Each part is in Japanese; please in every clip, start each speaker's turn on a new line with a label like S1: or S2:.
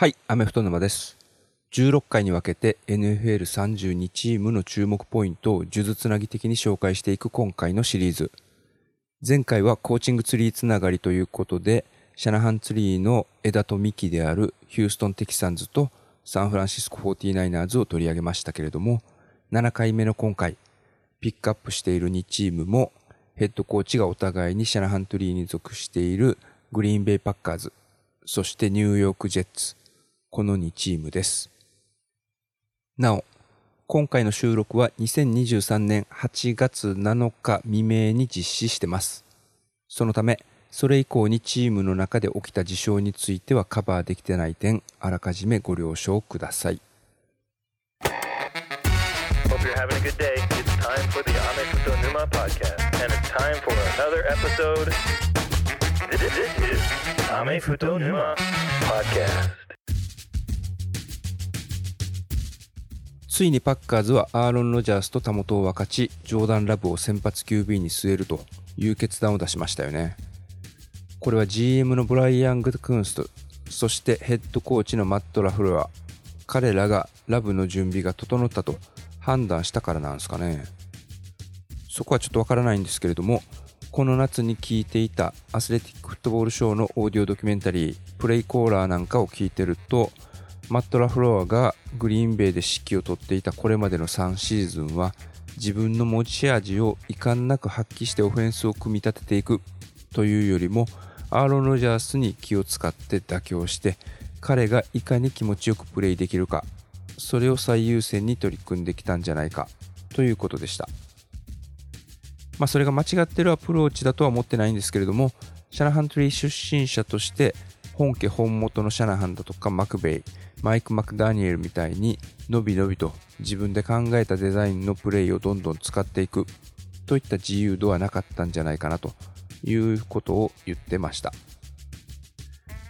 S1: はい、アメフト沼です。16回に分けて NFL32 チームの注目ポイントを数珠つなぎ的に紹介していく今回のシリーズ。前回はコーチングツリーつながりということで、シャナハンツリーの枝と幹であるヒューストン・テキサンズとサンフランシスコ 49ers を取り上げましたけれども、7回目の今回、ピックアップしている2チームもヘッドコーチがお互いにシャナハントリーに属しているグリーンベイパッカーズ、そしてニューヨークジェッツ、この2チームです。なお、今回の収録は2023年8月7日未明に実施してます。そのため、それ以降にチームの中で起きた事象についてはカバーできてない点、あらかじめご了承ください。
S2: Hope you're having a good
S1: ついにパッカーズはアーロン・ロジャースとたもとを分かち、ジョーダン・ラブを先発 QB に据えるという決断を出しましたよね。これは GM のブライアン・グクンスト、そしてヘッドコーチのマット・ラフロア、彼らがラブの準備が整ったと判断したからなんですかね。そこはちょっとわからないんですけれども、この夏に聞いていたアスレティックフットボールショーのオーディオドキュメンタリー、プレイコーラーなんかを聞いてると、マット・ラフロアがグリーンベイで指揮を執っていたこれまでの3シーズンは自分の持ち味を遺憾なく発揮してオフェンスを組み立てていくというよりもアーロン・ロジャースに気を使って妥協して彼がいかに気持ちよくプレイできるかそれを最優先に取り組んできたんじゃないかということでした。まあそれが間違ってるアプローチだとは思ってないんですけれどもシャナハントリー出身者として本家本元のシャナハンだとかマクベイマイク・マクダニエルみたいにのびのびと自分で考えたデザインのプレイをどんどん使っていく。といった自由度はなかったんじゃないかなということを言ってました。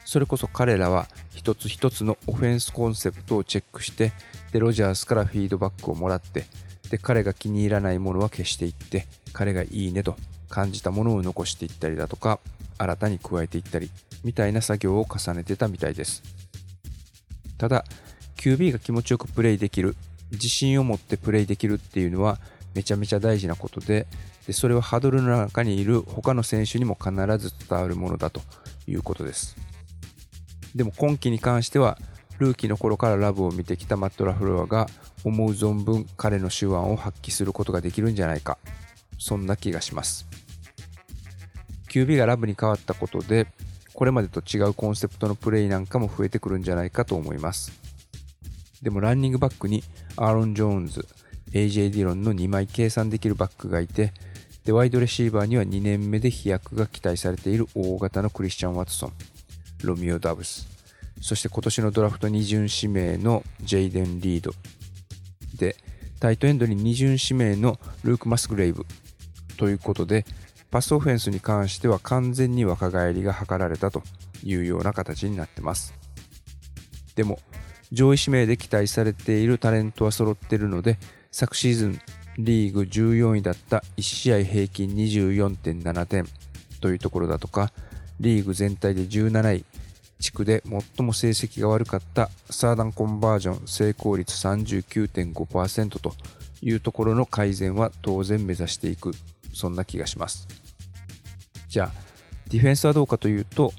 S1: それこそ彼らは一つ一つのオフェンスコンセプトをチェックしてでロジャースからフィードバックをもらってで彼が気に入らないものは消していって彼がいいねと感じたものを残していったりだとか新たに加えていったりみたいな作業を重ねてたみたいです。ただ QB が気持ちよくプレイできる自信を持ってプレイできるっていうのはめちゃめちゃ大事なことででそれはハードルの中にいる他の選手にも必ず伝わるものだということです。でも今季に関してはルーキーの頃からラブを見てきたマット・ラフロアが思う存分彼の手腕を発揮することができるんじゃないかそんな気がします。QB がラブに変わったことでこれまでと違うコンセプトのプレイなんかも増えてくるんじゃないかと思います。でもランニングバックにアーロン・ジョーンズ AJ ディロンの2枚計算できるバックがいてでワイドレシーバーには2年目で飛躍が期待されている大型のクリスチャン・ワトソンロミオ・ダブス。そして今年のドラフト2巡指名のジェイデン・リードでタイトエンドに2巡指名のルーク・マスグレイブ。ということでパスオフェンスに関しては完全に若返りが図られたというような形になってます。でも上位指名で期待されているタレントは揃ってるので昨シーズンリーグ14位だった1試合平均24.7点というところだとかリーグ全体で17位地区で最も成績が悪かったサーダンコンバージョン成功率39.5%というところの改善は当然目指していく。そんな気がします。じゃあディフェンスはどうかというと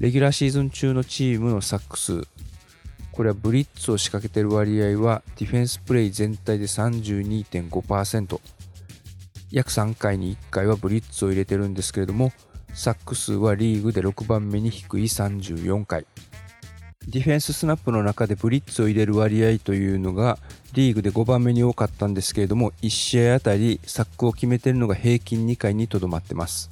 S1: レギュラーシーズン中のチームのサック数これはブリッツを仕掛けてる割合はディフェンスプレイ全体で32.5%約3回に1回はブリッツを入れてるんですけれどもサック数はリーグで6番目に低い34回。ディフェンススナップの中でブリッツを入れる割合というのがリーグで5番目に多かったんですけれども1試合あたりサックを決めているのが平均2回にとどまってます。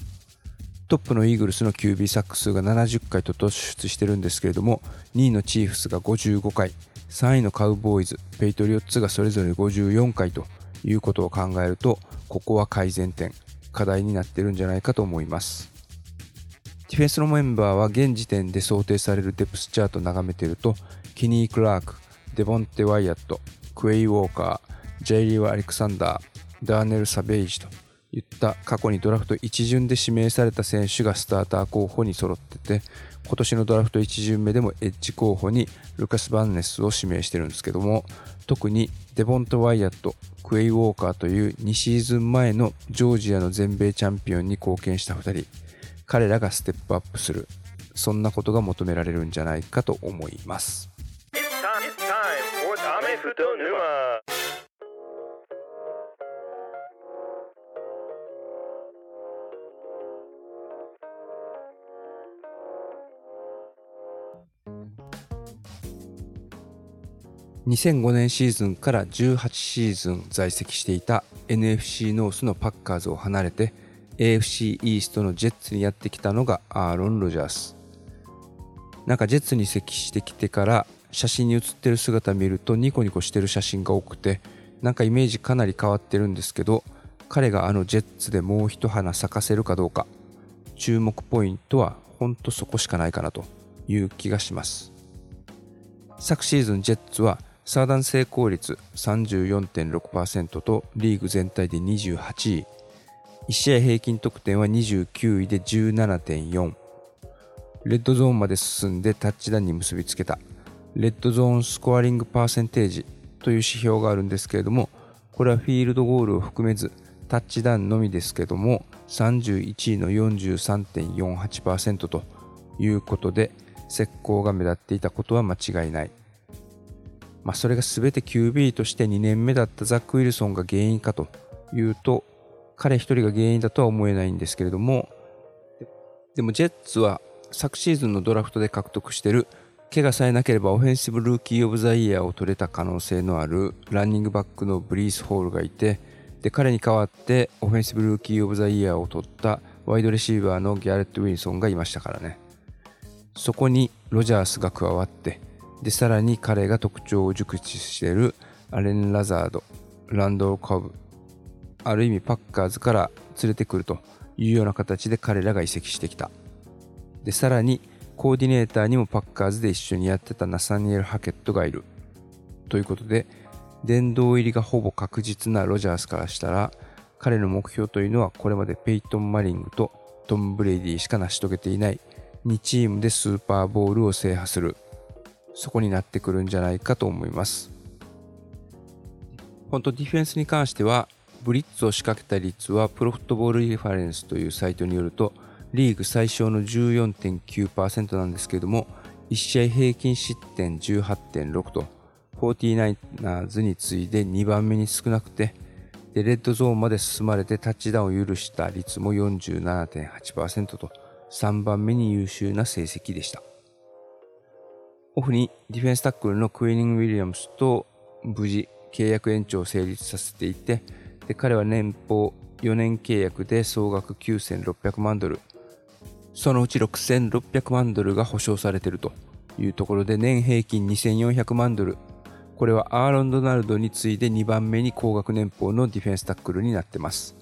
S1: トップのイーグルスの QB サック数が70回と突出してるんですけれども2位のチーフスが55回3位のカウボーイズペイトリオッツがそれぞれ54回ということを考えるとここは改善点課題になってるんじゃないかと思います。ディフェンスのメンバーは現時点で想定されるデプスチャートを眺めているとキニー・クラークデボンテ・ワイアットクエイ・ウォーカージェイリー・アレクサンダーダーネル・サベイジと言った過去にドラフト1巡で指名された選手がスターター候補に揃ってて今年のドラフト1巡目でもエッジ候補にルカス・バンネスを指名してるんですけども特にデボント・ワイヤットクエイ・ウォーカーという2シーズン前のジョージアの全米チャンピオンに貢献した2人。彼らがステップアップするそんなことが求められるんじゃないかと思います
S2: It's time, it's time for Ame Futo Numa.
S1: 2005年シーズンから18シーズン在籍していた NFC ノースのパッカーズを離れて AFC イーストのジェッツにやってきたのがアーロン・ロジャース。なんかジェッツに移籍してきてから写真に写ってる姿見るとニコニコしてる写真が多くてなんかイメージかなり変わってるんですけど彼があのジェッツでもう一花咲かせるかどうか注目ポイントはほんとそこしかないかなという気がします。昨シーズンジェッツはサーダン成功率34.6%とリーグ全体で28位。1試合平均得点は29位で17.4レッドゾーンまで進んでタッチダウンに結びつけた。レッドゾーンスコアリングパーセンテージという指標があるんですけれどもこれはフィールドゴールを含めずタッチダウンのみですけども31位の43.48%ということで石膏が目立っていたことは間違いない。まあ、それが全て QB として2年目だったザック・ウィルソンが原因かというと彼一人が原因だとは思えないんですけれどもでもジェッツは昨シーズンのドラフトで獲得している怪我さえなければオフェンシブルーキー・オブ・ザ・イヤーを取れた可能性のあるランニングバックのブリース・ホールがいてで彼に代わってオフェンシブルーキー・オブ・ザ・イヤーを取ったワイドレシーバーのギャレット・ウィンソンがいましたからね。そこにロジャースが加わってでさらに彼が特徴を熟知しているアレン・ラザードランドル・コブある意味パッカーズから連れてくるというような形で彼らが移籍してきた。でさらにコーディネーターにもパッカーズで一緒にやってたナサニエル・ハケットがいるということで殿堂入りがほぼ確実なロジャースからしたら彼の目標というのはこれまでペイトン・マニングとトム・ブレイディしか成し遂げていない2チームでスーパーボウルを制覇する。そこになってくるんじゃないかと思います。本当ディフェンスに関してはブリッツを仕掛けた率はプロフットボールリファレンスというサイトによるとリーグ最小の14.9%なんですけれども1試合平均失点18.6と 49ers に次いで2番目に少なくてでレッドゾーンまで進まれてタッチダウンを許した率も47.8%と3番目に優秀な成績でした。オフにディフェンスタックルのクイーニング・ウィリアムスと無事契約延長を成立させていてで彼は年俸4年契約で総額9600万ドル。そのうち6600万ドルが保証されているというところで年平均2400万ドル。これはアーロン・ドナルドに次いで2番目に高額年俸のディフェンスタックルになってます。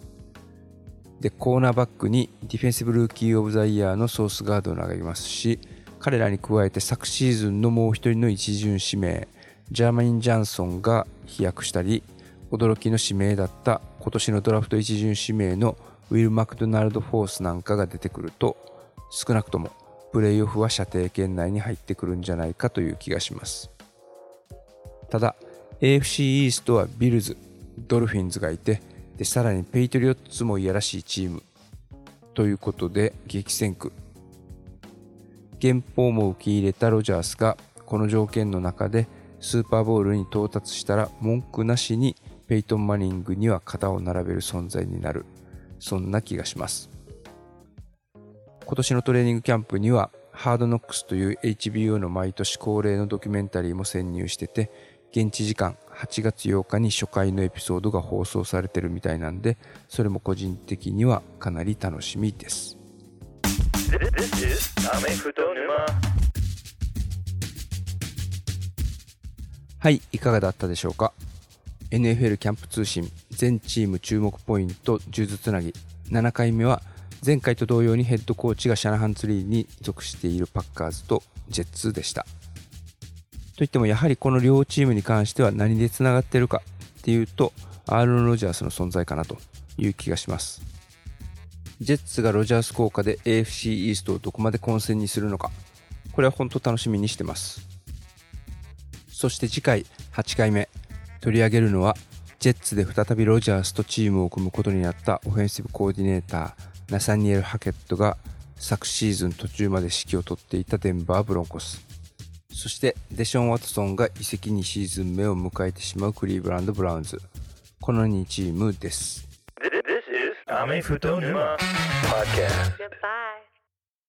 S1: でコーナーバックにディフェンシブルーキー・オブ・ザ・イヤーのソース・ガードナーいますし彼らに加えて昨シーズンのもう一人の一巡指名ジャーメイン・ジョンソンが飛躍したり驚きの指名だった今年のドラフト一巡指名のウィル・マクドナルド・フォースなんかが出てくると少なくともプレイオフは射程圏内に入ってくるんじゃないかという気がします。ただ AFC イーストはビルズドルフィンズがいてでさらにペイトリオッツもいやらしいチーム。ということで激戦区。減俸も受け入れたロジャースがこの条件の中でスーパーボウルに到達したら文句なしにペイトン・マニングには肩を並べる存在になる。そんな気がします。今年のトレーニングキャンプにはハードノックスという HBO の毎年恒例のドキュメンタリーも潜入してて現地時間8月8日に初回のエピソードが放送されてるみたいなんでそれも個人的にはかなり楽しみです.はい、いかがだったでしょうか？NFL キャンプ通信全チーム注目ポイント数珠つなぎ7回目は前回と同様にヘッドコーチがシャナハンツリーに属しているパッカーズとジェッツでしたといってもやはりこの両チームに関しては何でつながってるかっていうとアーロン・ロジャースの存在かなという気がします。ジェッツがロジャース効果で AFC イーストをどこまで混戦にするのか、これは本当楽しみにしてます。そして次回8回目、取り上げるのは、ジェッツで再びロジャースとチームを組むことになったオフェンシブコーディネーター、ナサニエル・ハケットが昨シーズン途中まで指揮を執っていたデンバー・ブロンコス。そしてデション・ワトソンが移籍2シーズン目を迎えてしまうクリーブランド・ブラウンズ。この2チームです。
S2: This is Ame Futonuma Podcast.
S3: Goodbye.